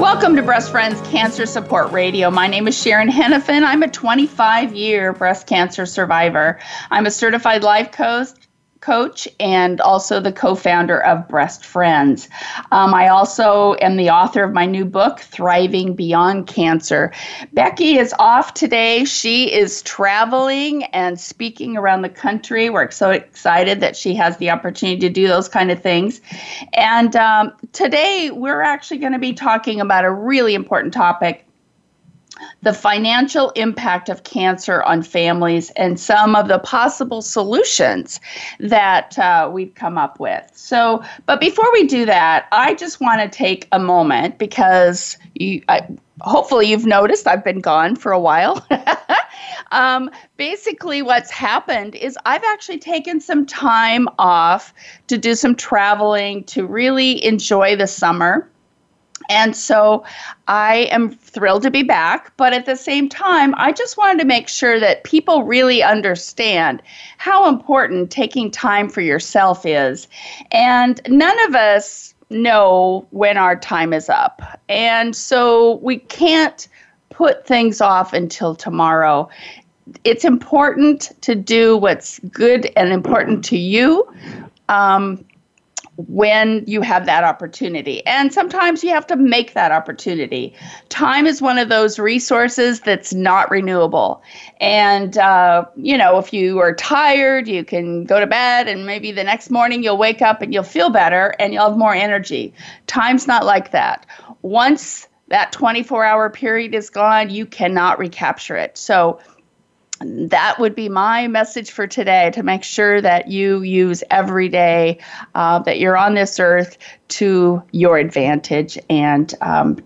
Welcome to Breast Friends Cancer Support Radio. My name is Sharon Henifin. I'm a 25 year breast cancer survivor. I'm a certified life coach, coach and also the co founder of Breast Friends. Um, I also am the author of my new book, Thriving Beyond Cancer. Becky is off today. She is traveling and speaking around the country. We're so excited that she has the opportunity to do those kind of things. And um, today we're actually going to be talking about a really important topic the financial impact of cancer on families and some of the possible solutions that uh, we've come up with. So, but before we do that, I just want to take a moment because you, I, hopefully you've noticed I've been gone for a while. um, basically, what's happened is I've actually taken some time off to do some traveling to really enjoy the summer. And so I am thrilled to be back, but at the same time, I just wanted to make sure that people really understand how important taking time for yourself is. And none of us know when our time is up. And so we can't put things off until tomorrow. It's important to do what's good and important to you. Um, when you have that opportunity. And sometimes you have to make that opportunity. Time is one of those resources that's not renewable. And, uh, you know, if you are tired, you can go to bed and maybe the next morning you'll wake up and you'll feel better and you'll have more energy. Time's not like that. Once that 24 hour period is gone, you cannot recapture it. So, that would be my message for today to make sure that you use every day uh, that you're on this earth to your advantage and um,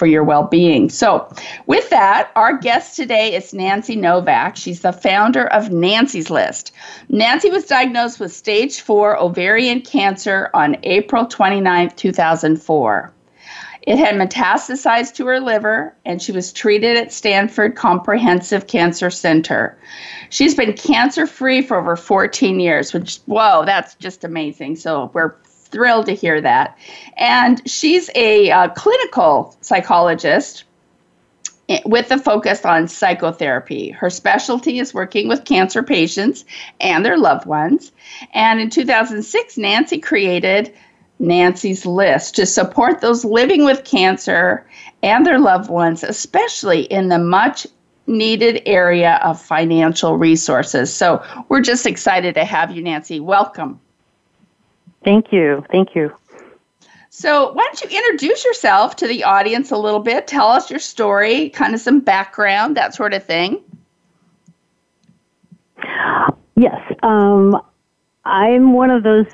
for your well being. So, with that, our guest today is Nancy Novak. She's the founder of Nancy's List. Nancy was diagnosed with stage four ovarian cancer on April 29, 2004. It had metastasized to her liver, and she was treated at Stanford Comprehensive Cancer Center. She's been cancer free for over 14 years, which, whoa, that's just amazing. So we're thrilled to hear that. And she's a uh, clinical psychologist with a focus on psychotherapy. Her specialty is working with cancer patients and their loved ones. And in 2006, Nancy created Nancy's List to support those living with cancer and their loved ones, especially in the much needed area of financial resources. So we're just excited to have you, Nancy. Welcome. Thank you. Thank you. So, why don't you introduce yourself to the audience a little bit? Tell us your story, kind of some background, that sort of thing. Yes. Um, I'm one of those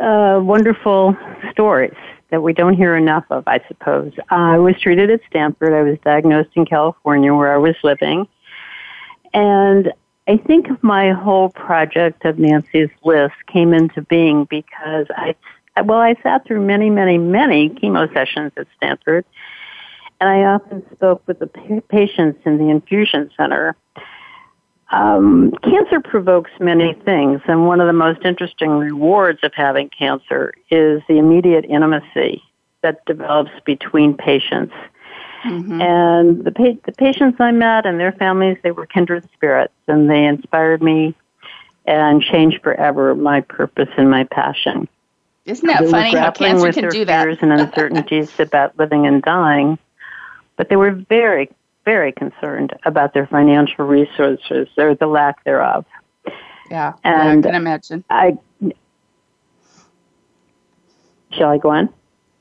uh, wonderful stories that we don't hear enough of, I suppose. I was treated at Stanford. I was diagnosed in California where I was living. And I think my whole project of Nancy's List came into being because I, well, I sat through many, many, many chemo sessions at Stanford. And I often spoke with the patients in the infusion center um, cancer provokes many things, and one of the most interesting rewards of having cancer is the immediate intimacy that develops between patients. Mm-hmm. And the, pa- the patients I met and their families, they were kindred spirits, and they inspired me and changed forever my purpose and my passion. Isn't that they funny how cancer can do that? fears and uncertainties about living and dying, but they were very very concerned about their financial resources or the lack thereof. Yeah, and I can imagine. I shall I go on?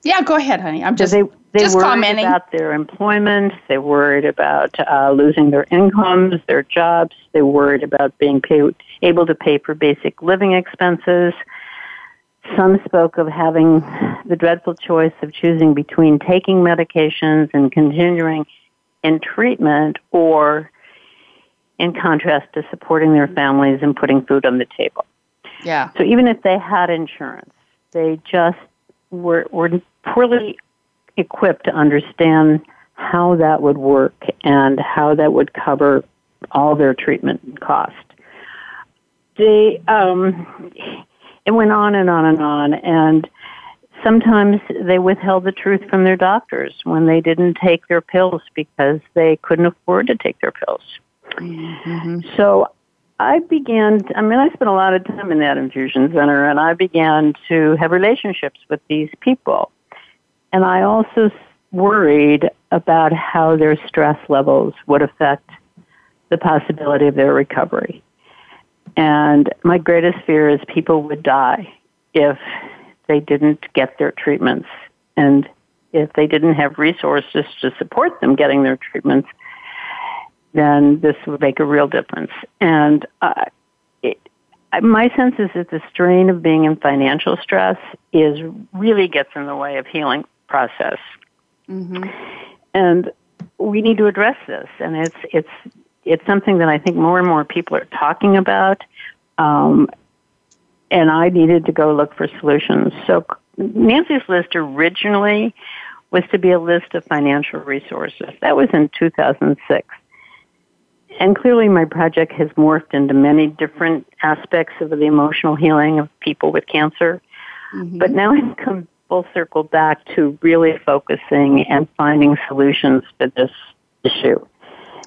Yeah, go ahead, honey. I'm just they they just worried commenting. about their employment. They worried about uh, losing their incomes, their jobs. They worried about being pay, able to pay for basic living expenses. Some spoke of having the dreadful choice of choosing between taking medications and continuing in treatment or in contrast to supporting their families and putting food on the table. Yeah. So even if they had insurance, they just were, were poorly equipped to understand how that would work and how that would cover all their treatment cost. They, um, it went on and on and on, and sometimes they withheld the truth from their doctors when they didn't take their pills because they couldn't afford to take their pills. Mm-hmm. So I began, I mean, I spent a lot of time in that infusion center and I began to have relationships with these people. And I also worried about how their stress levels would affect the possibility of their recovery. And my greatest fear is people would die if they didn't get their treatments and if they didn't have resources to support them getting their treatments, then this would make a real difference. And uh, it, my sense is that the strain of being in financial stress is really gets in the way of healing process. Mm-hmm. And we need to address this. And it's it's it's something that I think more and more people are talking about. Um, and I needed to go look for solutions. So Nancy's list originally was to be a list of financial resources. That was in 2006. And clearly my project has morphed into many different aspects of the emotional healing of people with cancer. Mm-hmm. But now I've come full circle back to really focusing and finding solutions to this issue.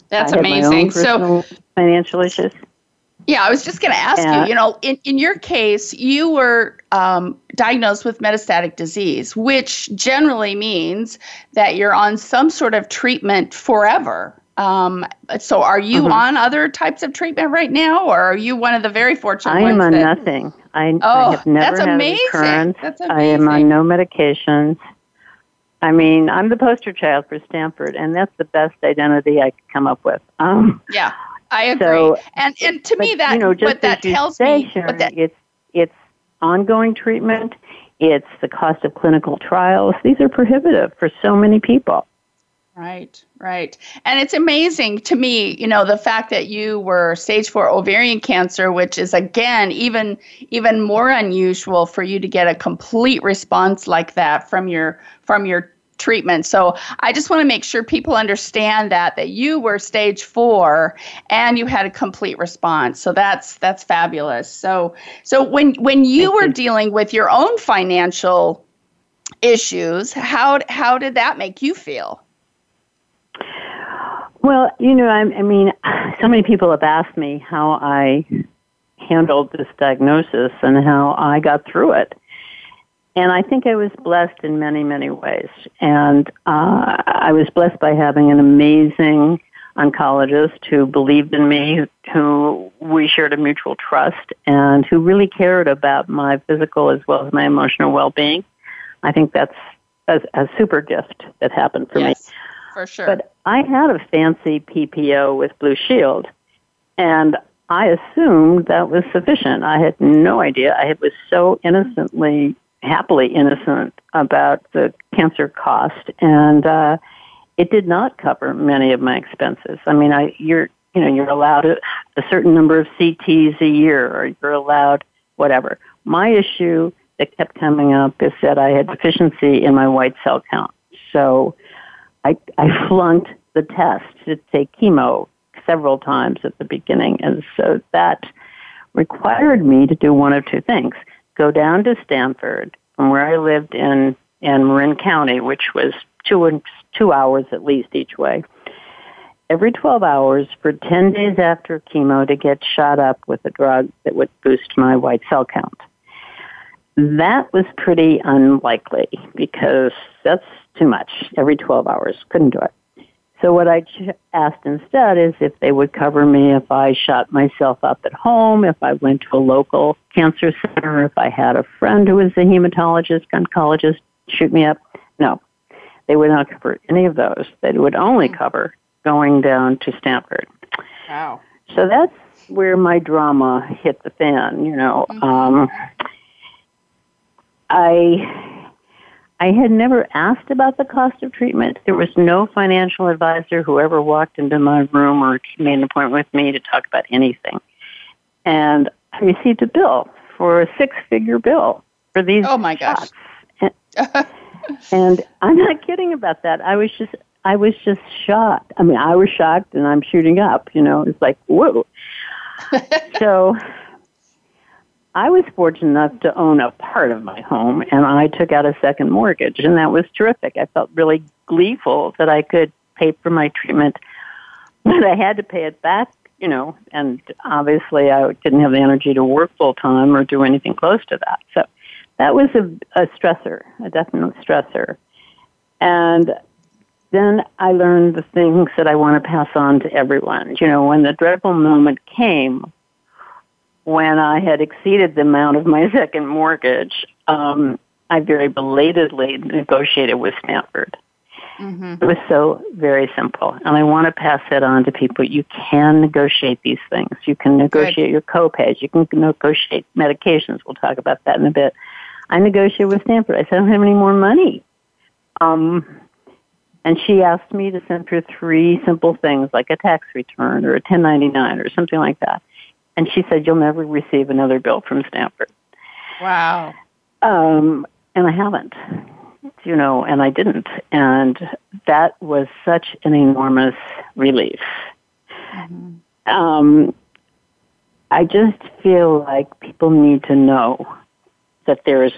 That's amazing. so financial issues. Yeah, I was just going to ask yeah. you. You know, in, in your case, you were um, diagnosed with metastatic disease, which generally means that you're on some sort of treatment forever. Um, so, are you mm-hmm. on other types of treatment right now, or are you one of the very fortunate? I am on that, nothing. I, oh, I have never that's had amazing. recurrence. That's amazing. I am on no medications. I mean, I'm the poster child for Stanford, and that's the best identity I could come up with. Um, yeah. I agree. So, and and to but, me that you know, what that tells say, me Sharon, that, it's it's ongoing treatment, it's the cost of clinical trials. These are prohibitive for so many people. Right, right. And it's amazing to me, you know, the fact that you were stage 4 ovarian cancer, which is again even even more unusual for you to get a complete response like that from your from your treatment. So I just want to make sure people understand that that you were stage 4 and you had a complete response. So that's that's fabulous. So so when when you Thank were you. dealing with your own financial issues, how how did that make you feel? Well, you know, I, I mean, so many people have asked me how I handled this diagnosis and how I got through it. And I think I was blessed in many, many ways. And uh, I was blessed by having an amazing oncologist who believed in me, who we shared a mutual trust, and who really cared about my physical as well as my emotional well-being. I think that's a, a super gift that happened for yes, me. For sure. But I had a fancy PPO with Blue Shield, and I assumed that was sufficient. I had no idea. I was so innocently happily innocent about the cancer cost, and uh, it did not cover many of my expenses. I mean, I you're you know you're allowed a, a certain number of CTs a year, or you're allowed whatever. My issue that kept coming up is that I had deficiency in my white cell count, so I I flunked the test to take chemo several times at the beginning, and so that required me to do one of two things go down to Stanford from where I lived in, in Marin County, which was two, two hours at least each way, every 12 hours for 10 days after chemo to get shot up with a drug that would boost my white cell count. That was pretty unlikely because that's too much every 12 hours. Couldn't do it. So what I asked instead is if they would cover me if I shot myself up at home, if I went to a local cancer center, if I had a friend who was a hematologist, oncologist, shoot me up. No, they would not cover any of those. They would only hmm. cover going down to Stanford. Wow. So that's where my drama hit the fan, you know. Mm-hmm. Um, I I had never asked about the cost of treatment. There was no financial advisor who ever walked into my room or made an appointment with me to talk about anything. And I received a bill for a six figure bill for these. Oh my gosh. And, and I'm not kidding about that. I was just I was just shocked. I mean, I was shocked and I'm shooting up, you know. It's like, whoa. so I was fortunate enough to own a part of my home, and I took out a second mortgage, and that was terrific. I felt really gleeful that I could pay for my treatment, but I had to pay it back, you know, and obviously I didn't have the energy to work full time or do anything close to that. So that was a, a stressor, a definite stressor. And then I learned the things that I want to pass on to everyone. You know, when the dreadful moment came, when I had exceeded the amount of my second mortgage, um, I very belatedly negotiated with Stanford. Mm-hmm. It was so very simple. And I want to pass that on to people. You can negotiate these things. You can negotiate Good. your copays. You can negotiate medications. We'll talk about that in a bit. I negotiated with Stanford. I said, I don't have any more money. Um, and she asked me to send her three simple things like a tax return or a 1099 or something like that. And she said, You'll never receive another bill from Stanford. Wow. Um, and I haven't, you know, and I didn't. And that was such an enormous relief. Mm-hmm. Um, I just feel like people need to know that there's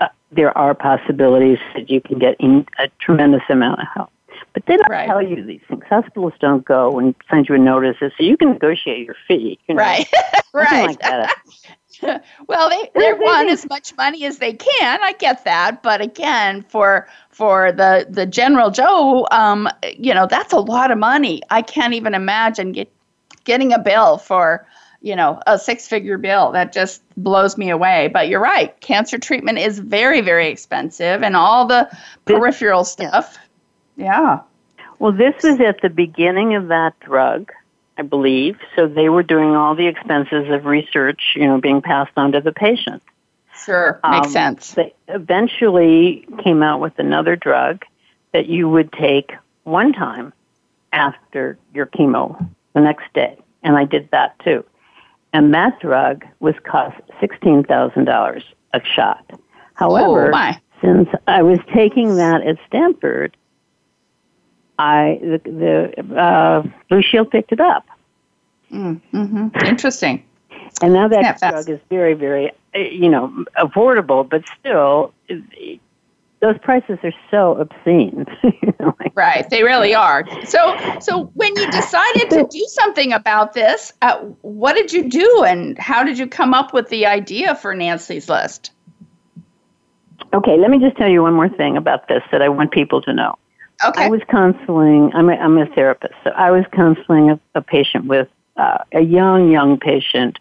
uh, there are possibilities that you can get in a tremendous amount of help. But they don't right. tell you these things. Hospitals don't go and send you a notice so you can negotiate your fee. You know, right, right. Like well, they they want as much money as they can. I get that, but again, for for the the general Joe, um, you know, that's a lot of money. I can't even imagine get, getting a bill for you know a six figure bill that just blows me away but you're right cancer treatment is very very expensive and all the peripheral stuff yeah. Well, this was at the beginning of that drug, I believe. So they were doing all the expenses of research, you know, being passed on to the patient. Sure, makes um, sense. They eventually came out with another drug that you would take one time after your chemo the next day. And I did that too. And that drug was cost $16,000 a shot. However, oh, since I was taking that at Stanford, I the, the uh, Blue Shield picked it up. Mm, hmm Interesting. And now that drug is very, very, uh, you know, affordable, but still, those prices are so obscene. right, they really are. So, so when you decided to do something about this, uh, what did you do, and how did you come up with the idea for Nancy's List? Okay, let me just tell you one more thing about this that I want people to know. Okay. I was counseling. I'm a, I'm a therapist, so I was counseling a, a patient with uh, a young young patient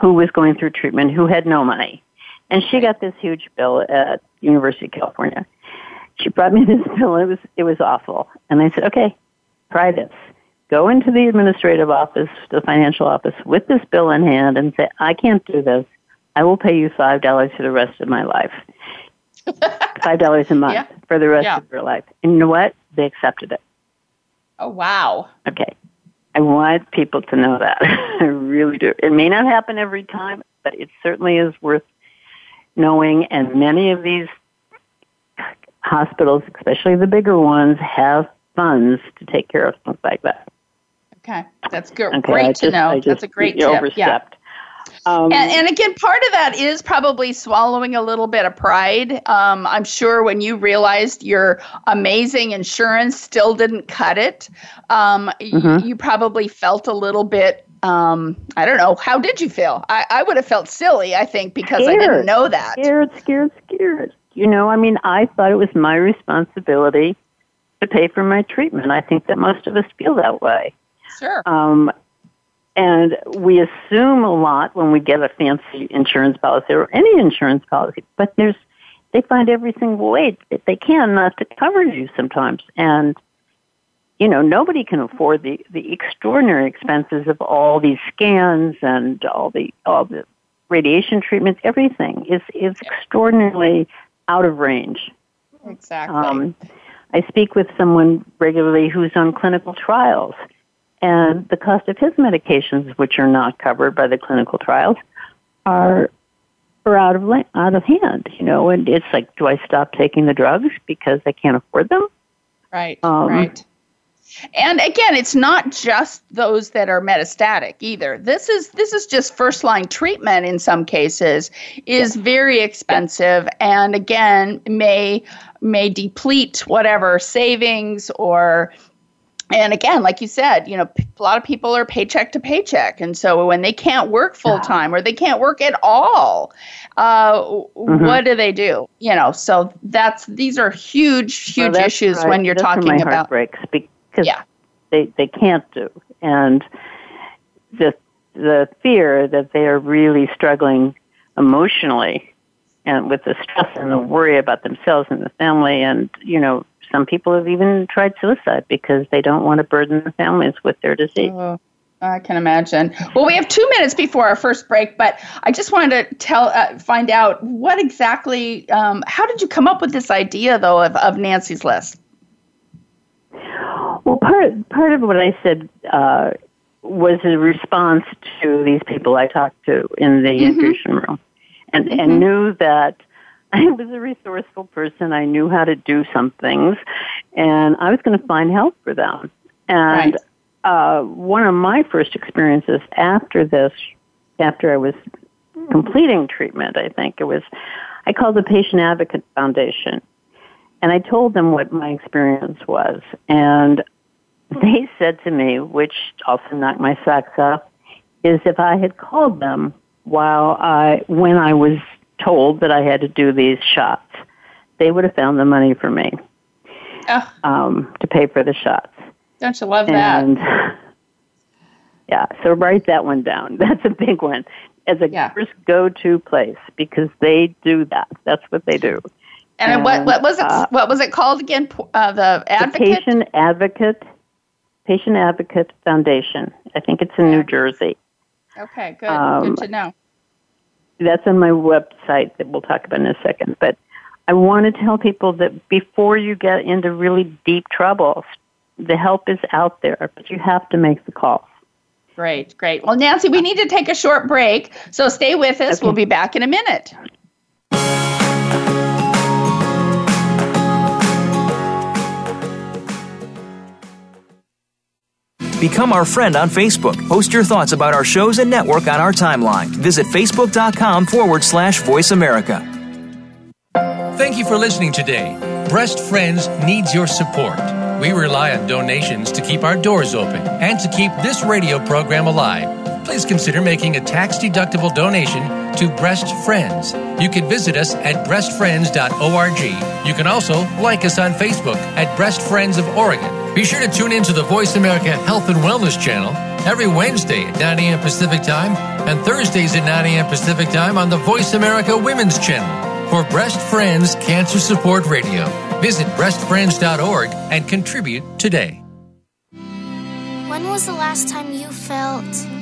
who was going through treatment who had no money, and she got this huge bill at University of California. She brought me this bill. It was it was awful, and I said, "Okay, try this. Go into the administrative office, the financial office, with this bill in hand, and say, I can't do this. I will pay you five dollars for the rest of my life." five dollars a month yeah. for the rest yeah. of your life. And you know what? They accepted it. Oh wow. Okay. I want people to know that. I really do. It may not happen every time, but it certainly is worth knowing and many of these hospitals, especially the bigger ones, have funds to take care of stuff like that. Okay. That's good. Okay, great to know. That's a great tip. Overstepped. Yeah. Um, and, and, again, part of that is probably swallowing a little bit of pride. Um, I'm sure when you realized your amazing insurance still didn't cut it, um, mm-hmm. y- you probably felt a little bit. Um, I don't know. How did you feel? I, I would have felt silly, I think, because scared, I didn't know that. Scared, scared, scared. You know, I mean, I thought it was my responsibility to pay for my treatment. I think that most of us feel that way. Sure. Um, and we assume a lot when we get a fancy insurance policy or any insurance policy, but there's they find every single way that they can not to cover you sometimes. And you know, nobody can afford the, the extraordinary expenses of all these scans and all the all the radiation treatments, everything is is extraordinarily out of range Exactly. Um, I speak with someone regularly who's on clinical trials, and the cost of his medications, which are not covered by the clinical trials, are are out of out of hand. You know, and it's like, do I stop taking the drugs because I can't afford them? Right. Um, right. And again, it's not just those that are metastatic either. This is this is just first line treatment in some cases is very expensive and again may may deplete whatever savings or and again like you said you know a lot of people are paycheck to paycheck and so when they can't work full time or they can't work at all uh, mm-hmm. what do they do you know so that's these are huge huge well, issues right. when you're talking about breaks because yeah. they they can't do and the the fear that they are really struggling emotionally and with the stress and the worry about themselves and the family and you know some people have even tried suicide because they don't want to burden the families with their disease oh, i can imagine well we have two minutes before our first break but i just wanted to tell uh, find out what exactly um, how did you come up with this idea though of, of nancy's list well part part of what i said uh, was a response to these people i talked to in the mm-hmm. infusion room and, mm-hmm. and knew that I was a resourceful person. I knew how to do some things, and I was going to find help for them. And right. uh, one of my first experiences after this, after I was completing treatment, I think it was, I called the Patient Advocate Foundation, and I told them what my experience was, and they said to me, which also knocked my socks off, is if I had called them while I, when I was told that I had to do these shots, they would have found the money for me oh. um, to pay for the shots. Don't you love and, that? Yeah, so write that one down. That's a big one as a yeah. first go-to place because they do that. That's what they do. And, and what what was it? Uh, what was it called again? Uh, the advocate. The patient advocate. Patient Advocate Foundation. I think it's in New Jersey. Okay, good. Um, good to know. That's on my website that we'll talk about in a second. But I want to tell people that before you get into really deep trouble, the help is out there, but you have to make the call. Great, great. Well, Nancy, we need to take a short break, so stay with us. Okay. We'll be back in a minute. Become our friend on Facebook. Post your thoughts about our shows and network on our timeline. Visit facebook.com forward slash voice America. Thank you for listening today. Breast Friends needs your support. We rely on donations to keep our doors open and to keep this radio program alive. Please consider making a tax deductible donation to Breast Friends. You can visit us at breastfriends.org. You can also like us on Facebook at Breast Friends of Oregon. Be sure to tune in to the Voice America Health and Wellness channel every Wednesday at 9 a.m. Pacific Time and Thursdays at 9 a.m. Pacific Time on the Voice America Women's channel for Breast Friends Cancer Support Radio. Visit breastfriends.org and contribute today. When was the last time you felt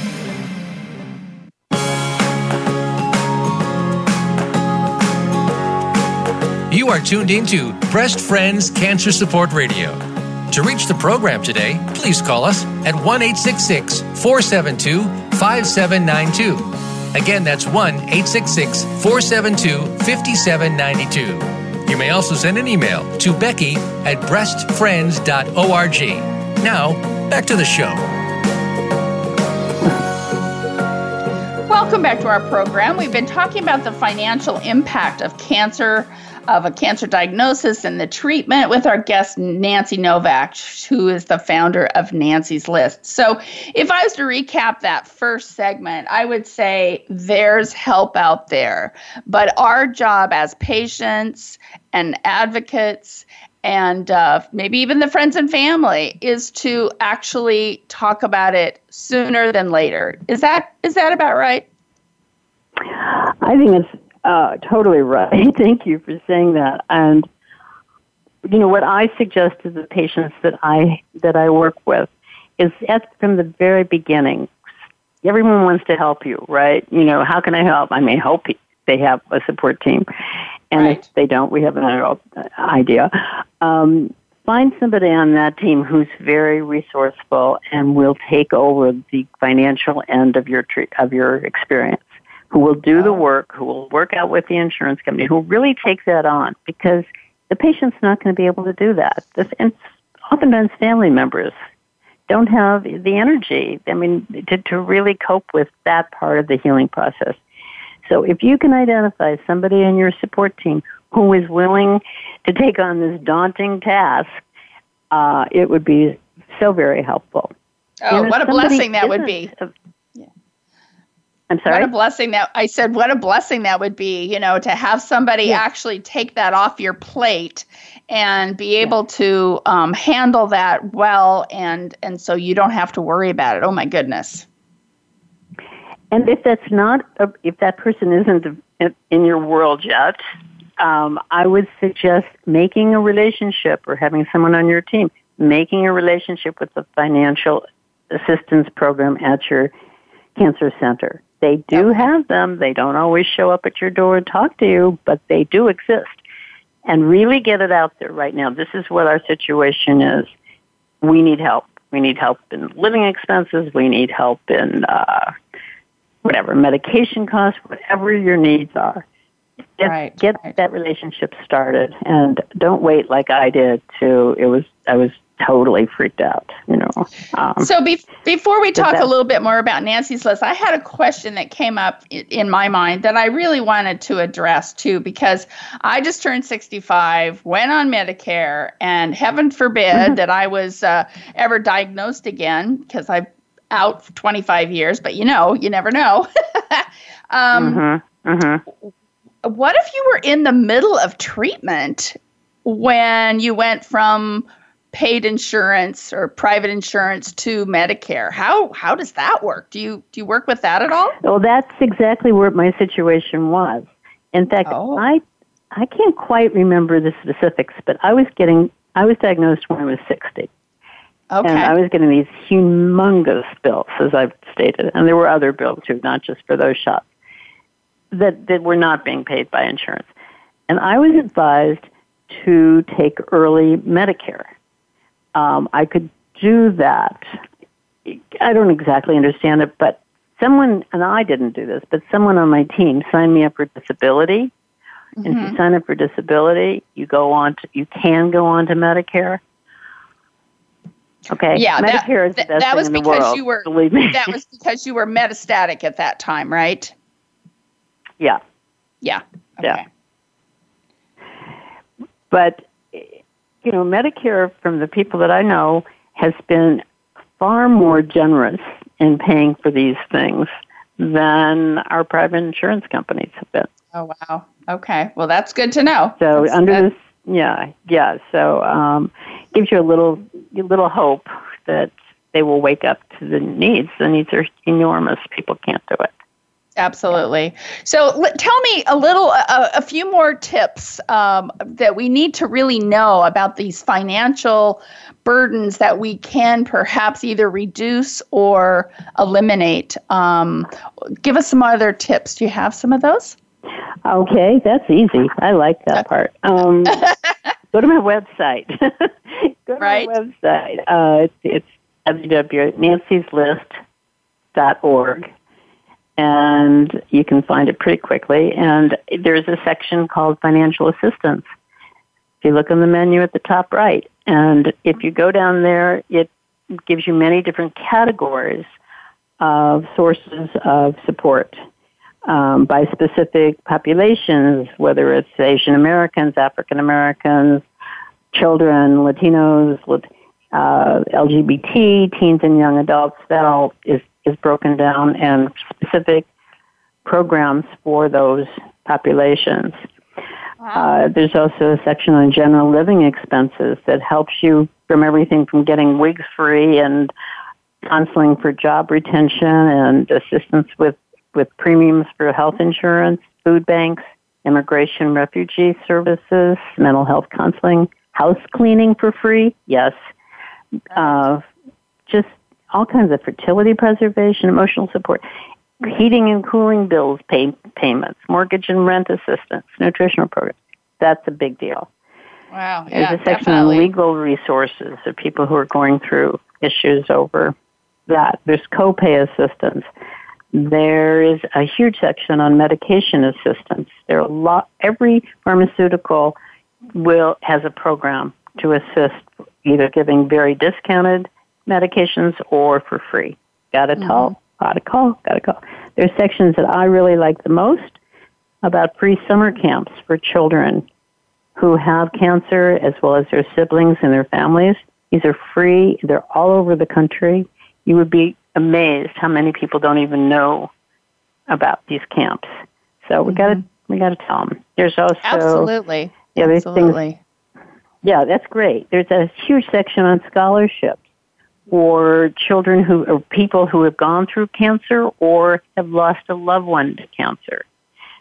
You are tuned into Breast Friends Cancer Support Radio. To reach the program today, please call us at 1 472 5792. Again, that's 1 472 5792. You may also send an email to Becky at breastfriends.org. Now, back to the show. Welcome back to our program. We've been talking about the financial impact of cancer, of a cancer diagnosis, and the treatment with our guest, Nancy Novak, who is the founder of Nancy's List. So, if I was to recap that first segment, I would say there's help out there, but our job as patients and advocates and uh, maybe even the friends and family is to actually talk about it sooner than later. Is that is that about right? I think it's uh, totally right. Thank you for saying that. And you know what I suggest to the patients that I that I work with is at from the very beginning. Everyone wants to help you, right? You know, how can I help? I may help you. they have a support team, and right. if they don't, we have another idea. Um, find somebody on that team who's very resourceful and will take over the financial end of your of your experience who will do the work, who will work out with the insurance company, who will really take that on because the patient's not going to be able to do that. This, and oftentimes family members don't have the energy, I mean, to, to really cope with that part of the healing process. So if you can identify somebody in your support team who is willing to take on this daunting task, uh, it would be so very helpful. Oh, what a blessing that would be. I'm sorry. What a blessing that I said. What a blessing that would be. You know, to have somebody yeah. actually take that off your plate and be able yeah. to um, handle that well, and and so you don't have to worry about it. Oh my goodness. And if that's not, a, if that person isn't in your world yet, um, I would suggest making a relationship or having someone on your team making a relationship with the financial assistance program at your cancer center. They do okay. have them. They don't always show up at your door and talk to you, but they do exist. And really get it out there right now. This is what our situation is. We need help. We need help in living expenses. We need help in uh, whatever medication costs, whatever your needs are. Get, right, get right. that relationship started, and don't wait like I did. To it was I was totally freaked out, you know. Um, so be- before we talk that, a little bit more about Nancy's list, I had a question that came up in my mind that I really wanted to address too, because I just turned 65, went on Medicare, and heaven forbid mm-hmm. that I was uh, ever diagnosed again, because I've out for 25 years, but you know, you never know. um, mm-hmm. Mm-hmm. What if you were in the middle of treatment when you went from paid insurance or private insurance to Medicare. How how does that work? Do you do you work with that at all? Well, that's exactly where my situation was. In fact, oh. I I can't quite remember the specifics, but I was getting I was diagnosed when I was 60. Okay. And I was getting these humongous bills, as I've stated, and there were other bills too, not just for those shots, that, that were not being paid by insurance. And I was advised to take early Medicare um, I could do that. I don't exactly understand it, but someone, and I didn't do this, but someone on my team signed me up for disability. Mm-hmm. And if you mm-hmm. sign up for disability, you go on to, you can go on to Medicare. Okay. Yeah, Medicare that, is that was in because the world, you were believe me. that was because you were metastatic at that time, right? Yeah. Yeah. Okay. Yeah. But you know, Medicare, from the people that I know, has been far more generous in paying for these things than our private insurance companies have been. Oh wow. Okay. Well, that's good to know. So that's, under this, yeah, yeah. So um, gives you a little, a little hope that they will wake up to the needs. The needs are enormous. People can't do it. Absolutely. So l- tell me a little, a, a few more tips um, that we need to really know about these financial burdens that we can perhaps either reduce or eliminate. Um, give us some other tips. Do you have some of those? Okay, that's easy. I like that part. Um, go to my website. go to right. my website. Uh, it's, it's www.nancyslist.org and you can find it pretty quickly. And there's a section called financial assistance. If you look on the menu at the top right, and if you go down there, it gives you many different categories of sources of support. um, by specific populations, whether it's Asian Americans, African Americans, children, Latinos, uh, LGBT, teens and young adults. That all is, is broken down and specific programs for those populations. Uh, there's also a section on general living expenses that helps you from everything from getting wigs free and counseling for job retention and assistance with, with premiums for health insurance, food banks, immigration refugee services, mental health counseling, house cleaning for free, yes, uh, just all kinds of fertility preservation, emotional support heating and cooling bills pay, payments, mortgage and rent assistance, nutritional programs. That's a big deal. Wow. There's yeah, a section definitely. on legal resources of people who are going through issues over that. There's copay assistance. There is a huge section on medication assistance. There are a lot. Every pharmaceutical will has a program to assist, either giving very discounted medications or for free. Got it mm-hmm. all Gotta call, gotta call. There's sections that I really like the most about free summer camps for children who have cancer as well as their siblings and their families. These are free. They're all over the country. You would be amazed how many people don't even know about these camps. So mm-hmm. we got to we got to tell them. There's also absolutely yeah, there's absolutely. Things, yeah, that's great. There's a huge section on scholarships or children who or people who have gone through cancer or have lost a loved one to cancer,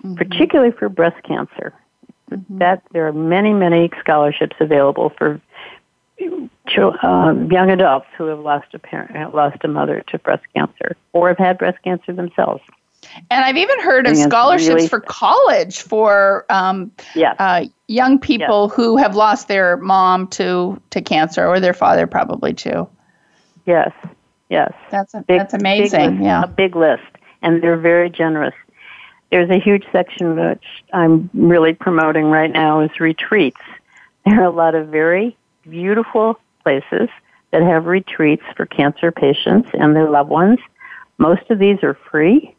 mm-hmm. particularly for breast cancer. Mm-hmm. That there are many, many scholarships available for um, young adults who have lost a parent, lost a mother to breast cancer, or have had breast cancer themselves. And I've even heard of scholarships really for college for um, yes. uh, young people yes. who have lost their mom to to cancer, or their father probably too. Yes, yes. That's a, big, that's amazing. List, yeah, a big list, and they're very generous. There's a huge section which I'm really promoting right now is retreats. There are a lot of very beautiful places that have retreats for cancer patients and their loved ones. Most of these are free.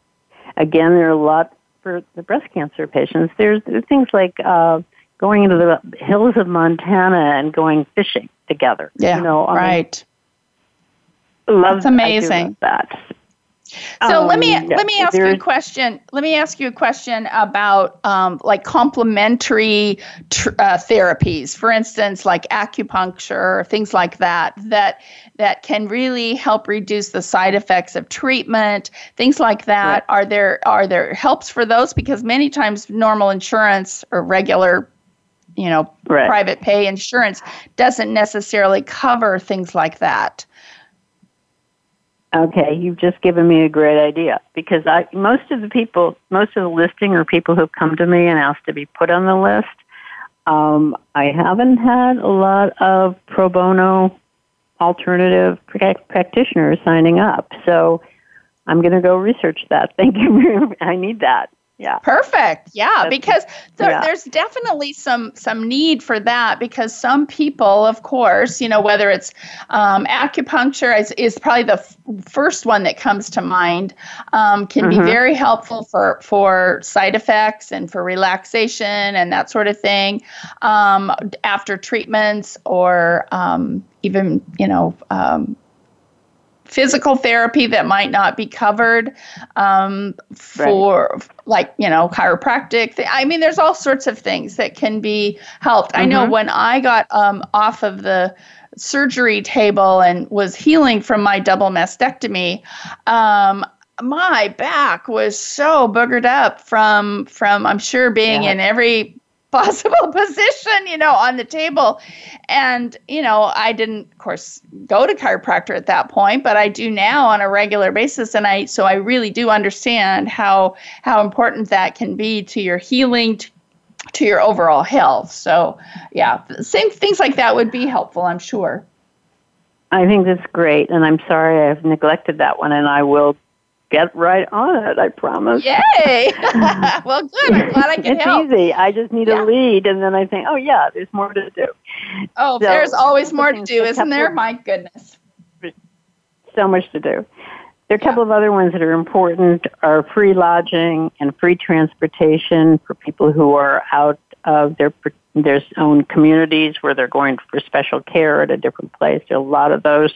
Again, there are a lot for the breast cancer patients. There's, there's things like uh, going into the hills of Montana and going fishing together. Yeah, you know, right. Love That's amazing. that. So um, let me yeah, let me ask you a question. Let me ask you a question about um, like complementary tr- uh, therapies, for instance, like acupuncture, things like that, that that can really help reduce the side effects of treatment, things like that. Right. Are there are there helps for those? Because many times normal insurance or regular you know right. private pay insurance doesn't necessarily cover things like that Okay, you've just given me a great idea because I most of the people, most of the listing are people who've come to me and asked to be put on the list. Um, I haven't had a lot of pro bono alternative practitioners signing up, so I'm going to go research that. Thank you. I need that yeah perfect yeah That's, because there, yeah. there's definitely some some need for that because some people of course you know whether it's um, acupuncture is, is probably the f- first one that comes to mind um, can mm-hmm. be very helpful for for side effects and for relaxation and that sort of thing um, after treatments or um, even you know um, physical therapy that might not be covered um, for right. like you know chiropractic i mean there's all sorts of things that can be helped mm-hmm. i know mm-hmm. when i got um, off of the surgery table and was healing from my double mastectomy um, my back was so boogered up from from i'm sure being yeah. in every possible position, you know, on the table. And, you know, I didn't, of course, go to chiropractor at that point, but I do now on a regular basis. And I, so I really do understand how, how important that can be to your healing, to, to your overall health. So, yeah, same things like that would be helpful, I'm sure. I think that's great, and I'm sorry I've neglected that one, and I will get right on it. I promise. Yay! well, good. I'm glad I can it's help. It's easy. I just need yeah. a lead, and then I think, oh yeah, there's more to do. Oh, so, there's always more to do, isn't there? My goodness. So much to do. There are a couple of other ones that are important are free lodging and free transportation for people who are out of their their own communities where they're going for special care at a different place. There are a lot of those.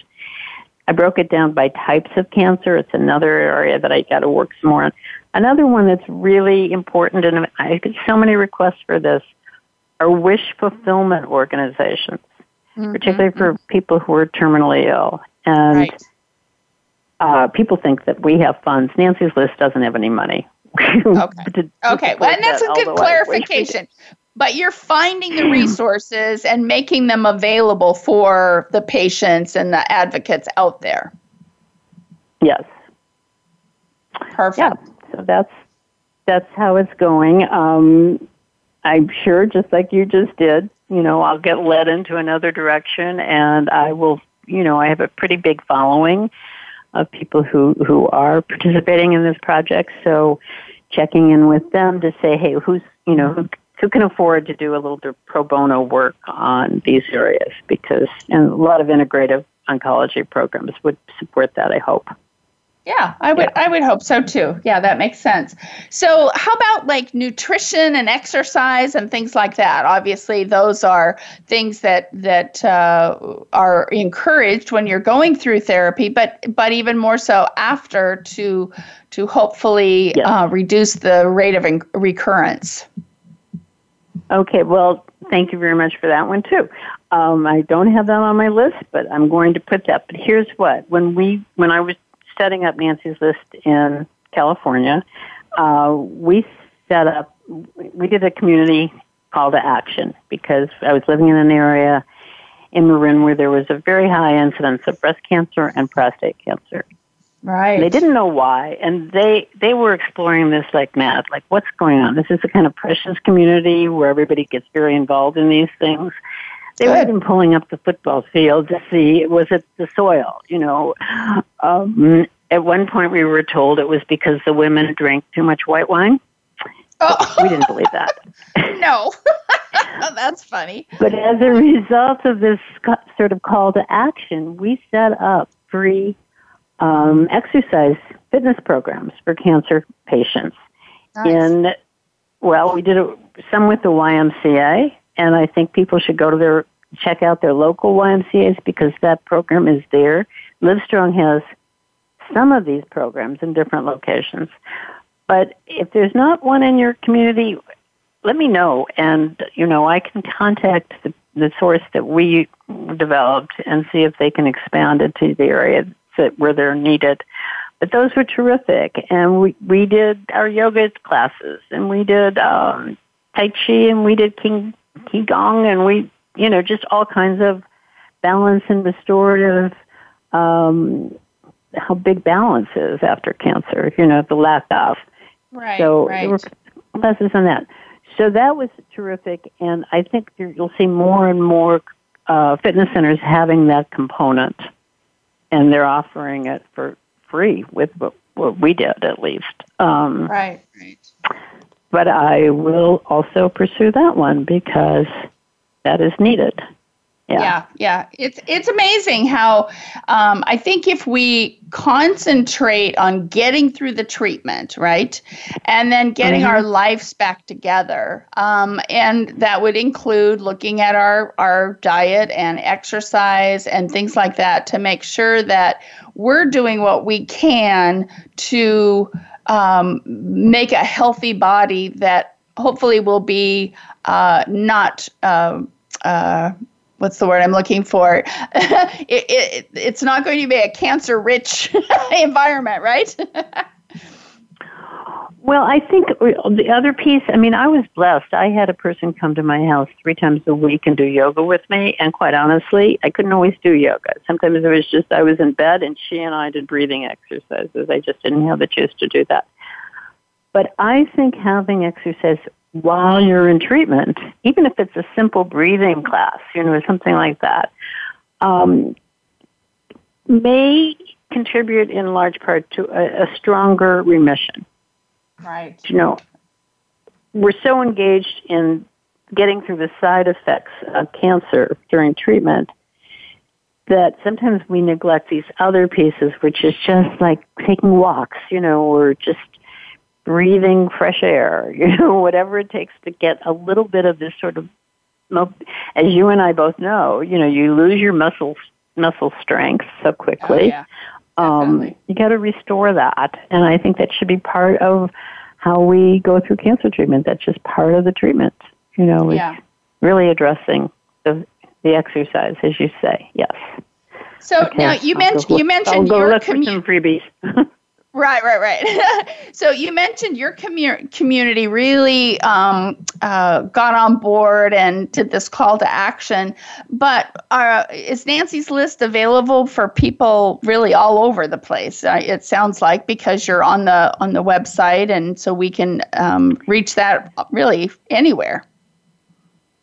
I broke it down by types of cancer. It's another area that I got to work some more on. Another one that's really important, and I get so many requests for this, are wish fulfillment organizations, mm-hmm. particularly for mm-hmm. people who are terminally ill. And right. uh, people think that we have funds. Nancy's List doesn't have any money. okay. okay. well, and that's that, a good clarification but you're finding the resources and making them available for the patients and the advocates out there. Yes. Perfect. Yeah. So that's that's how it's going. Um, I'm sure, just like you just did, you know, I'll get led into another direction, and I will. You know, I have a pretty big following of people who who are participating in this project. So, checking in with them to say, hey, who's you know who who can afford to do a little bit pro bono work on these areas? Because and a lot of integrative oncology programs would support that i hope. Yeah i would yeah. i would hope so too. Yeah that makes sense. So how about like nutrition and exercise and things like that? Obviously those are things that that uh, are encouraged when you're going through therapy but but even more so after to to hopefully yeah. uh, reduce the rate of in- recurrence Okay, well, thank you very much for that one too. Um, I don't have that on my list, but I'm going to put that. But here's what: when we, when I was setting up Nancy's list in California, uh, we set up, we did a community call to action because I was living in an area in Marin where there was a very high incidence of breast cancer and prostate cancer. Right. They didn't know why, and they they were exploring this like mad. Like, what's going on? This is a kind of precious community where everybody gets very involved in these things. They were even pulling up the football field to see was it the soil. You know, um, at one point we were told it was because the women drank too much white wine. Oh. We didn't believe that. no, that's funny. But as a result of this sort of call to action, we set up free um, exercise fitness programs for cancer patients. Nice. In well, we did it, some with the YMCA, and I think people should go to their check out their local YMCA's because that program is there. Livestrong has some of these programs in different locations. But if there's not one in your community, let me know, and you know I can contact the, the source that we developed and see if they can expand it to the area that where they're needed. But those were terrific, and we we did our yoga classes, and we did um, tai chi, and we did king qigong, and we you know just all kinds of balance and restorative. Um, how big balance is after cancer, you know, the lack of. Right. So right. there were classes on that. So that was terrific, and I think you'll see more and more uh, fitness centers having that component and they're offering it for free with what, what we did at least. Um, right, right. But I will also pursue that one because that is needed. Yeah. yeah, yeah. It's it's amazing how um, I think if we concentrate on getting through the treatment, right, and then getting mm-hmm. our lives back together, um, and that would include looking at our our diet and exercise and things like that to make sure that we're doing what we can to um, make a healthy body that hopefully will be uh, not. Uh, uh, what's the word I'm looking for? it, it, it's not going to be a cancer rich environment, right? well, I think the other piece, I mean, I was blessed. I had a person come to my house three times a week and do yoga with me. And quite honestly, I couldn't always do yoga. Sometimes it was just I was in bed and she and I did breathing exercises. I just didn't have the juice to do that. But I think having exercise while you're in treatment, even if it's a simple breathing class, you know, something like that, um, may contribute in large part to a, a stronger remission. Right. You know, we're so engaged in getting through the side effects of cancer during treatment that sometimes we neglect these other pieces, which is just like taking walks, you know, or just breathing fresh air, you know, whatever it takes to get a little bit of this sort of, as you and I both know, you know, you lose your muscle muscle strength so quickly. Oh, yeah. Um, you got to restore that, and I think that should be part of how we go through cancer treatment. That's just part of the treatment. You know, yeah. really addressing the the exercise, as you say. Yes. So okay. now you mentioned you mentioned I'll go your look for some freebies. Right, right, right. so you mentioned your commu- community really um, uh, got on board and did this call to action. But uh, is Nancy's list available for people really all over the place? It sounds like because you're on the on the website, and so we can um, reach that really anywhere.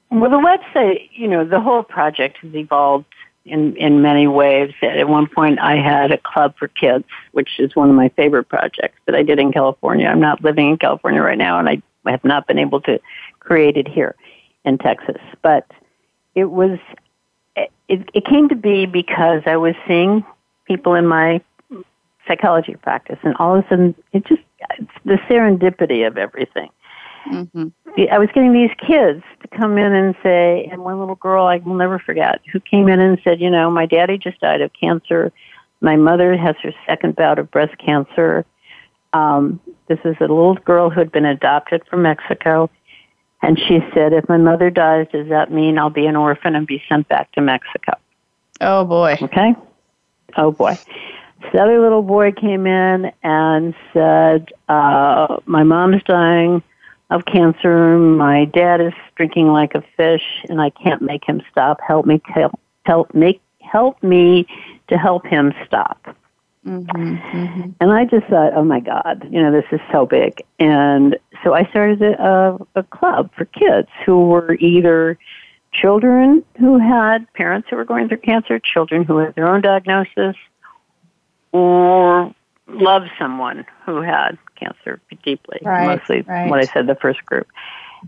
Well, the website, you know, the whole project has evolved in in many ways. At one point, I had a club for kids, which is one of my favorite projects that I did in California. I'm not living in California right now, and I have not been able to create it here in Texas. But it was it, it came to be because I was seeing people in my psychology practice, and all of a sudden, it just it's the serendipity of everything. Mm-hmm. I was getting these kids come in and say, and one little girl I will never forget, who came in and said, you know, my daddy just died of cancer. My mother has her second bout of breast cancer. Um, this is a little girl who had been adopted from Mexico. And she said, if my mother dies, does that mean I'll be an orphan and be sent back to Mexico? Oh, boy. Okay. Oh, boy. The other little boy came in and said, uh, my mom's dying of cancer. My dad is drinking like a fish, and I can't make him stop. Help me, help, help make help me to help him stop. Mm-hmm, mm-hmm. And I just thought, oh my God, you know, this is so big. And so I started a, a club for kids who were either children who had parents who were going through cancer, children who had their own diagnosis, or loved someone who had cancer deeply, right, mostly right. what I said, the first group.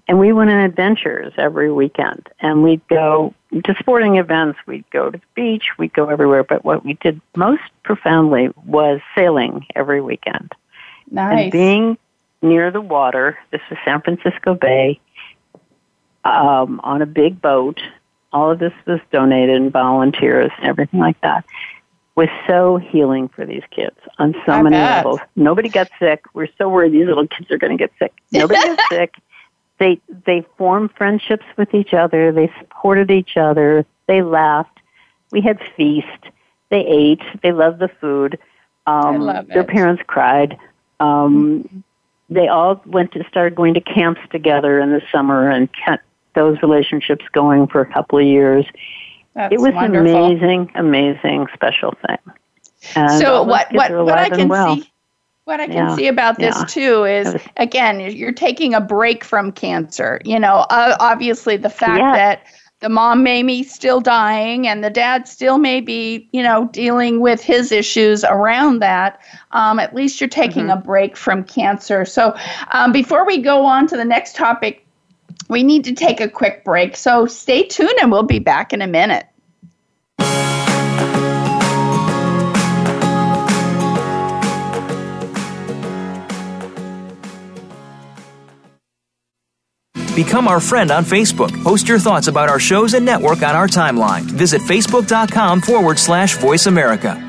And we went on adventures every weekend. And we'd go to sporting events, we'd go to the beach, we'd go everywhere. But what we did most profoundly was sailing every weekend. Nice. And being near the water, this was San Francisco Bay, um, on a big boat. All of this was donated and volunteers and everything like that was so healing for these kids on so I many bet. levels. Nobody got sick. We're so worried these little kids are going to get sick. Nobody got sick. They they formed friendships with each other. They supported each other. They laughed. We had feast. They ate. They loved the food. Um, I love it. their parents cried. Um, They all went to start going to camps together in the summer and kept those relationships going for a couple of years That's it was wonderful. an amazing, amazing special thing. And so what what what I can well. see what I can Yeah, see about this yeah. too is again you're taking a break from cancer. You know, uh, obviously the fact Yes. that the mom may be still dying and the dad still may be you know dealing with his issues around that. Um, at least you're taking Mm-hmm. a break from cancer. So um, before we go on to the next topic. We need to take a quick break. So stay tuned and we'll be back in a minute. Become our friend on Facebook. Post your thoughts about our shows and network on our timeline. Visit facebook.com forward slash voice America.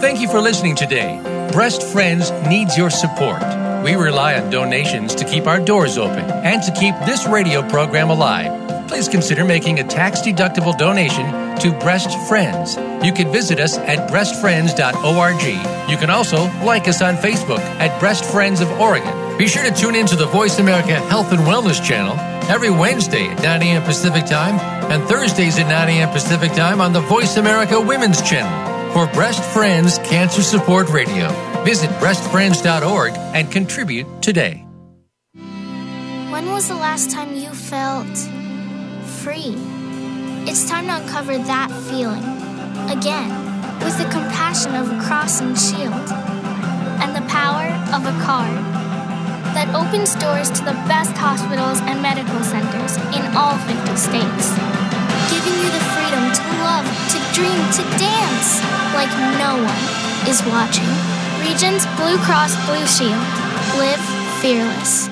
Thank you for listening today. Breast Friends needs your support. We rely on donations to keep our doors open and to keep this radio program alive. Please consider making a tax deductible donation to Breast Friends. You can visit us at breastfriends.org. You can also like us on Facebook at Breast Friends of Oregon. Be sure to tune in to the Voice America Health and Wellness channel every Wednesday at 9 a.m. Pacific Time and Thursdays at 9 a.m. Pacific Time on the Voice America Women's channel for Breast Friends Cancer Support Radio. Visit breastfriends.org and contribute today. When was the last time you felt free? It's time to uncover that feeling again with the compassion of a cross and shield and the power of a card that opens doors to the best hospitals and medical centers in all 50 states, giving you the freedom to love, to dream to dance like no one is watching. Regence Blue Cross Blue Shield. Live fearless.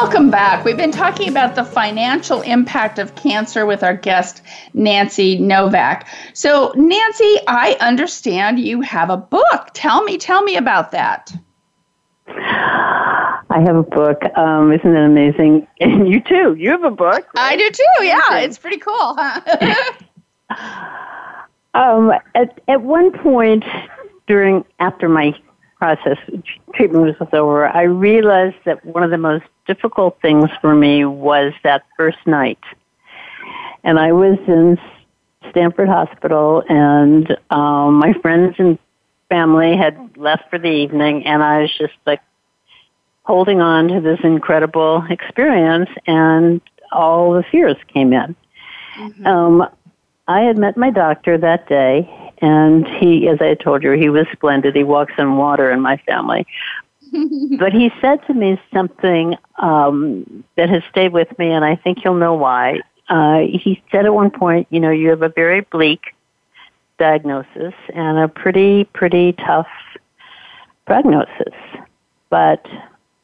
Welcome back. We've been talking about the financial impact of cancer with our guest, Nancy Novak. So, Nancy, I understand you have a book. Tell me, tell me about that. I have a book. Um, isn't it amazing? And you too. You have a book. Right? I do too. Yeah, it's pretty cool. Huh? um, at at one point during after my process treatment was over, I realized that one of the most difficult things for me was that first night. And I was in Stanford Hospital, and um, my friends and family had left for the evening, and I was just like holding on to this incredible experience, and all the fears came in. Mm-hmm. Um, I had met my doctor that day, and he, as I told you, he was splendid. He walks on water in my family. but he said to me something um, that has stayed with me, and I think you'll know why. Uh, he said at one point, you know, you have a very bleak diagnosis and a pretty, pretty tough prognosis, but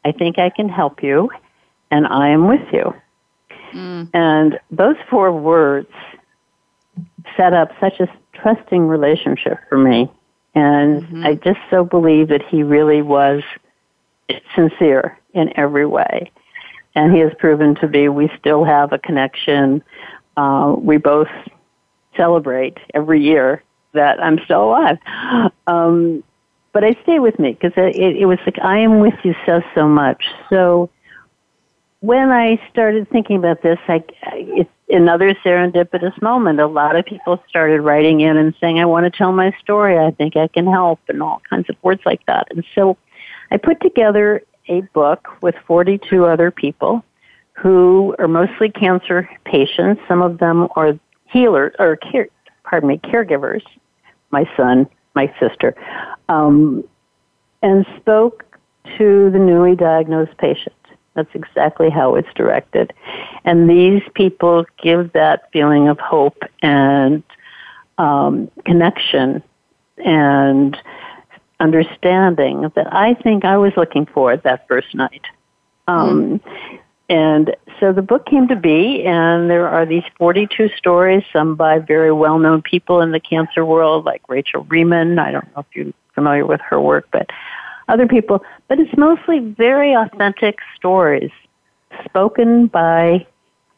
I think I can help you, and I am with you. Mm. And those four words set up such a trusting relationship for me. And mm-hmm. I just so believe that he really was sincere in every way. And he has proven to be, we still have a connection. Uh, we both celebrate every year that I'm still alive. Um, but I stay with me because it, it, it was like, I am with you so, so much. So when I started thinking about this, I, it's another serendipitous moment. A lot of people started writing in and saying, I want to tell my story. I think I can help, and all kinds of words like that. And so I put together a book with 42 other people who are mostly cancer patients. Some of them are healers, or care, pardon me, caregivers, my son, my sister, um, and spoke to the newly diagnosed patient. That's exactly how it's directed. And these people give that feeling of hope and um, connection and understanding that I think I was looking for that first night. Um, mm. And so the book came to be, and there are these 42 stories, some by very well known people in the cancer world, like Rachel Remen. I don't know if you're familiar with her work, but other people. But it's mostly very authentic stories spoken by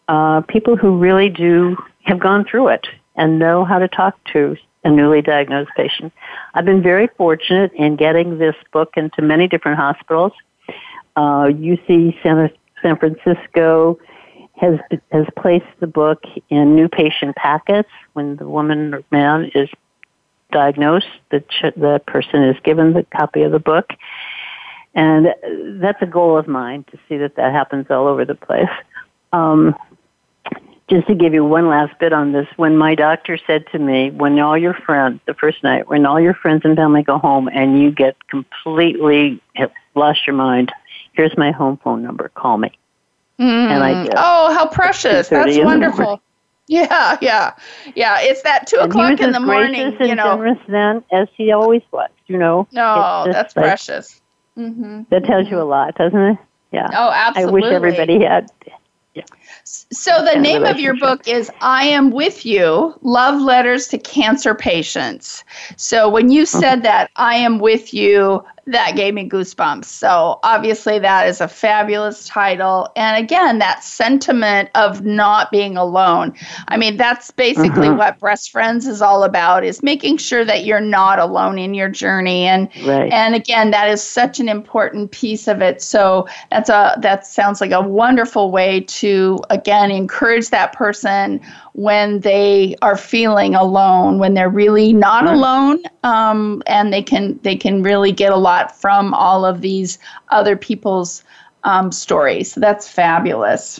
uh, people who really do have gone through it and know how to talk to a newly diagnosed patient. I've been very fortunate in getting this book into many different hospitals. Uh, UC San, San Francisco has has placed the book in new patient packets when the woman or man is diagnosed. The ch- the person is given the copy of the book, and that's a goal of mine to see that that happens all over the place. Um, just to give you one last bit on this, when my doctor said to me, when all your friends, the first night, when all your friends and family go home and you get completely lost your mind, here's my home phone number, call me. Mm. And I did. Oh, how precious. That's wonderful. Yeah, yeah, yeah. It's that two o'clock in the morning, you know. generous then as he always was, you know. No, that's like, precious. Mm-hmm. That tells you a lot, doesn't it? Yeah. Oh, absolutely. I wish everybody had Yeah. So the name of your book is I Am With You Love Letters to Cancer Patients. So when you mm-hmm. said that, I am with you, that gave me goosebumps. So obviously that is a fabulous title. And again, that sentiment of not being alone. I mean, that's basically uh-huh. what Breast Friends is all about is making sure that you're not alone in your journey. And right. and again, that is such an important piece of it. So that's a that sounds like a wonderful way to again encourage that person when they are feeling alone, when they're really not mm-hmm. alone, um, and they can they can really get a lot from all of these other people's um, stories. So that's fabulous.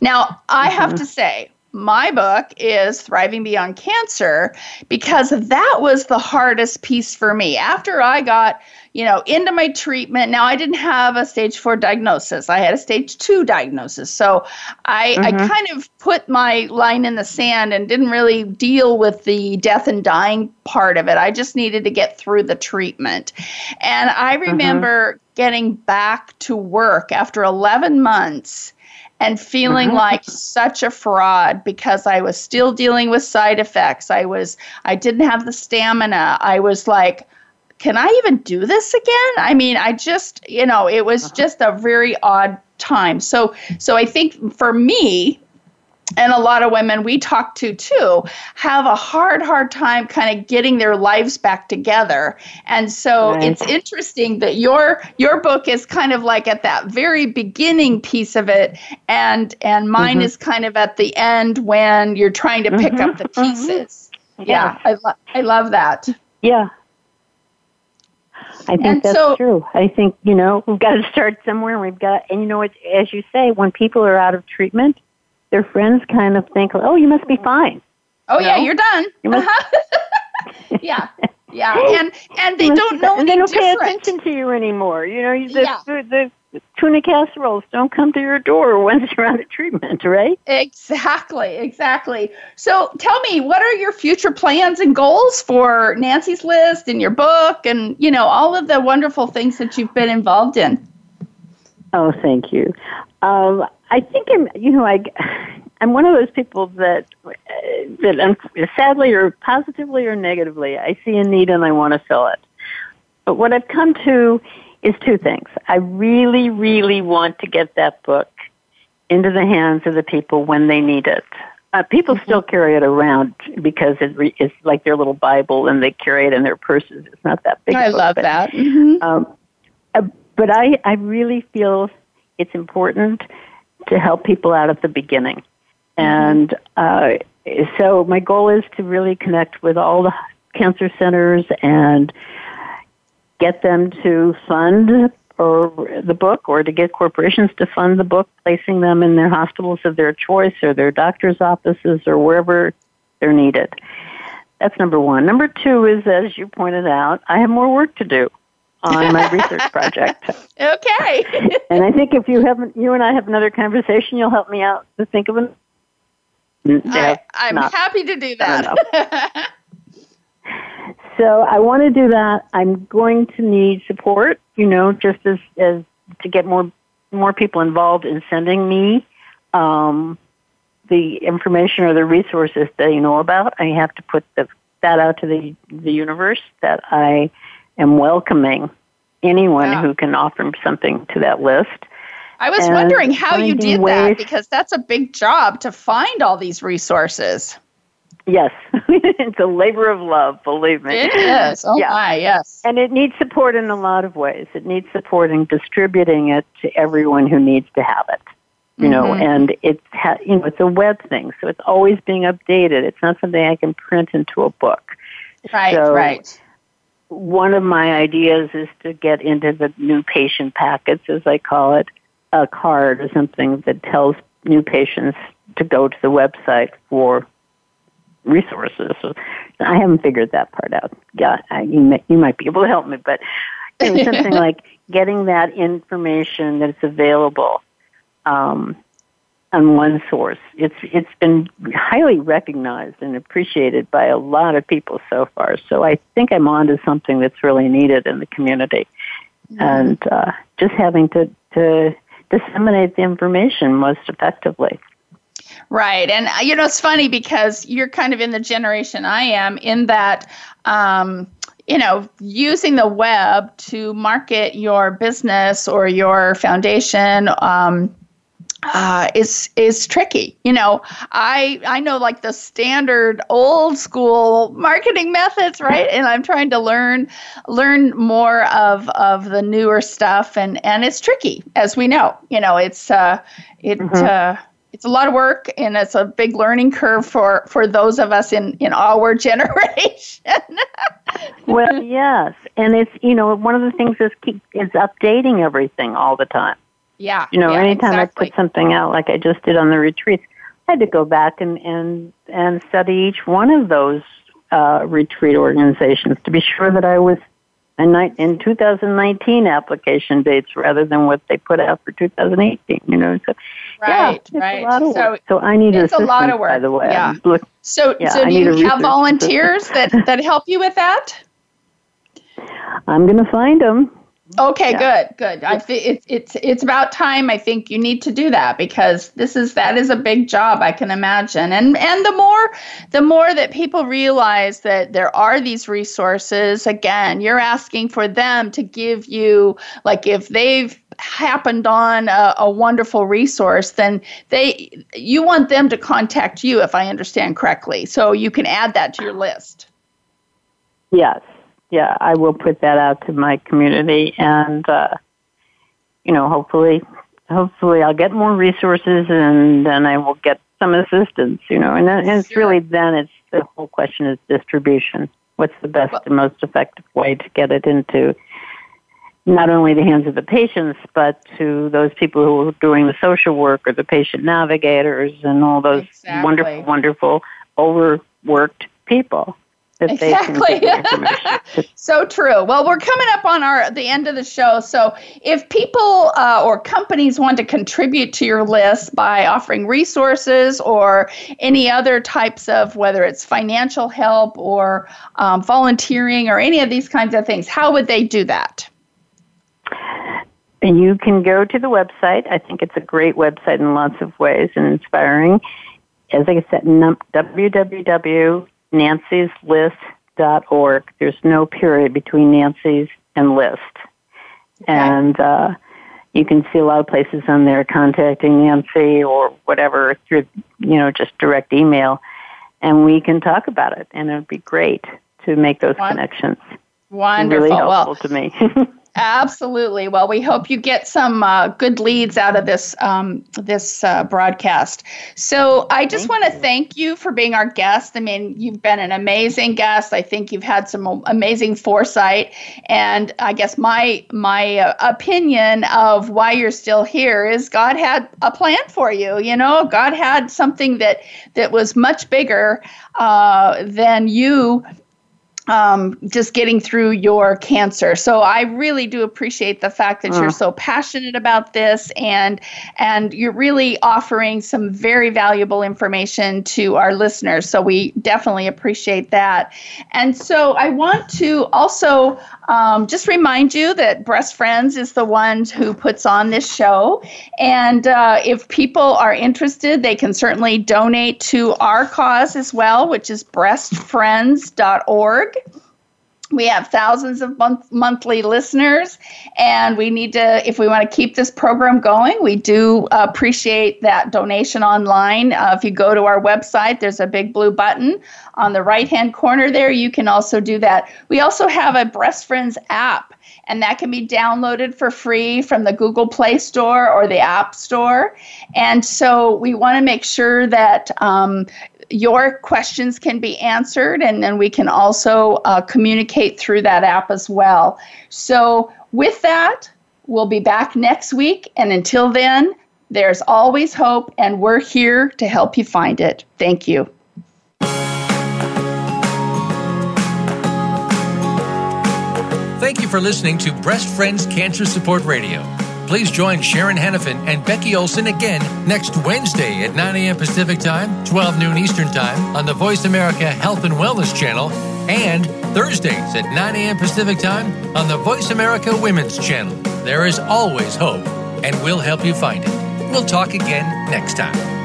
Now, I mm-hmm. have to say, my book is Thriving Beyond Cancer because that was the hardest piece for me. After I got you know, into my treatment. Now I didn't have a stage four diagnosis. I had a stage two diagnosis. So I, mm-hmm. I kind of put my line in the sand and didn't really deal with the death and dying part of it. I just needed to get through the treatment. And I mm-hmm. remember mm-hmm. getting back to work after 11 months and feeling mm-hmm. like such a fraud because I was still dealing with side effects. I was I didn't have the stamina. I was like can I even do this again? I mean, I just, you know, it was uh-huh. just a very odd time. So, so I think for me, and a lot of women we talk to too have a hard hard time kind of getting their lives back together and so right. it's interesting that your your book is kind of like at that very beginning piece of it and and mine mm-hmm. is kind of at the end when you're trying to pick mm-hmm. up the mm-hmm. pieces mm-hmm. yeah, yeah I, lo- I love that yeah I think and that's so, true. I think, you know, we've got to start somewhere and we've got, and you know, it's, as you say, when people are out of treatment, their friends kind of think, oh, you must be fine. Oh, you yeah, know? you're done. You must, uh-huh. yeah. Yeah, and and they don't know. And they don't different. pay attention to you anymore. You know, the, yeah. the, the tuna casseroles don't come to your door once you're out of treatment, right? Exactly, exactly. So tell me, what are your future plans and goals for Nancy's List and your book and, you know, all of the wonderful things that you've been involved in? Oh, thank you. Um, I think I'm, you know, I, I'm one of those people that, that sadly or positively or negatively, I see a need and I want to fill it. But what I've come to is two things. I really, really want to get that book into the hands of the people when they need it. Uh, people mm-hmm. still carry it around because it re- it's like their little Bible and they carry it in their purses. It's not that big. I book, love but, that. Mm-hmm. Um, uh, but I, I really feel it's important to help people out at the beginning. And uh, so my goal is to really connect with all the cancer centers and get them to fund or the book or to get corporations to fund the book, placing them in their hospitals of their choice or their doctor's offices or wherever they're needed. That's number one. Number two is, as you pointed out, I have more work to do on my research project. Okay. and I think if you haven't, you and I have another conversation, you'll help me out to think of an. I, I'm happy to do that. So I want to do that. I'm going to need support, you know, just as, as to get more more people involved in sending me um, the information or the resources that you know about. I have to put the, that out to the the universe that I am welcoming anyone yeah. who can offer something to that list. I was and wondering how you did ways, that because that's a big job to find all these resources. Yes, it's a labor of love, believe me. It is. Oh yeah. my, yes. And it needs support in a lot of ways. It needs support in distributing it to everyone who needs to have it. You mm-hmm. know, and it's ha- you know it's a web thing, so it's always being updated. It's not something I can print into a book. Right, so right. One of my ideas is to get into the new patient packets, as I call it, a card or something that tells new patients to go to the website for resources. I haven't figured that part out. Yeah, I, you, may, you might be able to help me, but something like getting that information that's available um, on one source. It's it's been highly recognized and appreciated by a lot of people so far. So I think I'm onto something that's really needed in the community, mm-hmm. and uh, just having to to disseminate the information most effectively. Right. And, uh, you know, it's funny because you're kind of in the generation I am, in that, um, you know, using the web to market your business or your foundation. Um, uh, is is tricky. You know, I I know like the standard old school marketing methods, right? And I'm trying to learn learn more of of the newer stuff, and and it's tricky, as we know. You know, it's uh, it. Mm-hmm. Uh, it's a lot of work and it's a big learning curve for for those of us in in our generation well yes and it's you know one of the things is keep is updating everything all the time yeah. You know, yeah, anytime exactly. I put something out like I just did on the retreats, I had to go back and and and study each one of those uh, retreat organizations to be sure that I was in, in 2019 application dates rather than what they put out for 2018. You know, so right, yeah, right. A lot of so so I need it's a lot of work. By the way, yeah. Look, so yeah, so do you have volunteers that that help you with that? I'm going to find them. Okay, yeah. good, good. I think it's it's it's about time. I think you need to do that because this is that is a big job. I can imagine, and and the more the more that people realize that there are these resources. Again, you're asking for them to give you like if they've happened on a, a wonderful resource, then they you want them to contact you, if I understand correctly. So you can add that to your list. Yes yeah, I will put that out to my community, and uh, you know, hopefully, hopefully, I'll get more resources, and then I will get some assistance. You know, and, then, and it's really then it's the whole question is distribution. What's the best and most effective way to get it into not only the hands of the patients, but to those people who are doing the social work or the patient navigators and all those exactly. wonderful, wonderful, overworked people exactly. so true. Well, we're coming up on our the end of the show. So if people uh, or companies want to contribute to your list by offering resources or any other types of whether it's financial help or um, volunteering or any of these kinds of things, how would they do that? And you can go to the website. I think it's a great website in lots of ways and inspiring. As I said, www nancy'slist.org. There's no period between Nancy's and list. Okay. And uh, you can see a lot of places on there contacting Nancy or whatever through, you know, just direct email. And we can talk about it. And it would be great to make those connections. Wonderful. Really helpful well, to me. Absolutely. Well, we hope you get some uh, good leads out of this um, this uh, broadcast. So, I just want to thank you for being our guest. I mean, you've been an amazing guest. I think you've had some amazing foresight, and I guess my my uh, opinion of why you're still here is God had a plan for you. You know, God had something that that was much bigger uh, than you um, just getting through your cancer. So I really do appreciate the fact that uh. you're so passionate about this and and you're really offering some very valuable information to our listeners. So we definitely appreciate that. And so I want to also um, just remind you that Breast Friends is the one who puts on this show. And uh, if people are interested, they can certainly donate to our cause as well, which is breastfriends.org. We have thousands of month- monthly listeners, and we need to, if we want to keep this program going, we do appreciate that donation online. Uh, if you go to our website, there's a big blue button on the right hand corner there. You can also do that. We also have a Breast Friends app, and that can be downloaded for free from the Google Play Store or the App Store. And so we want to make sure that um, your questions can be answered, and then we can also uh, communicate through that app as well. So, with that, we'll be back next week. And until then, there's always hope, and we're here to help you find it. Thank you. Thank you for listening to Breast Friends Cancer Support Radio. Please join Sharon Henifin and Becky Olson again next Wednesday at 9 a.m. Pacific Time, 12 noon Eastern Time on the Voice America Health and Wellness Channel, and Thursdays at 9 a.m. Pacific Time on the Voice America Women's Channel. There is always hope. and we'll help you find it. We'll talk again next time.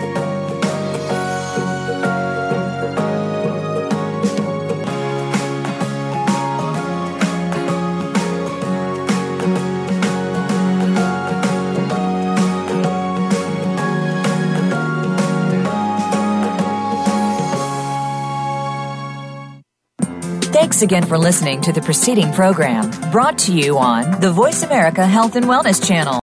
Thanks again for listening to the preceding program brought to you on the Voice America Health and Wellness Channel.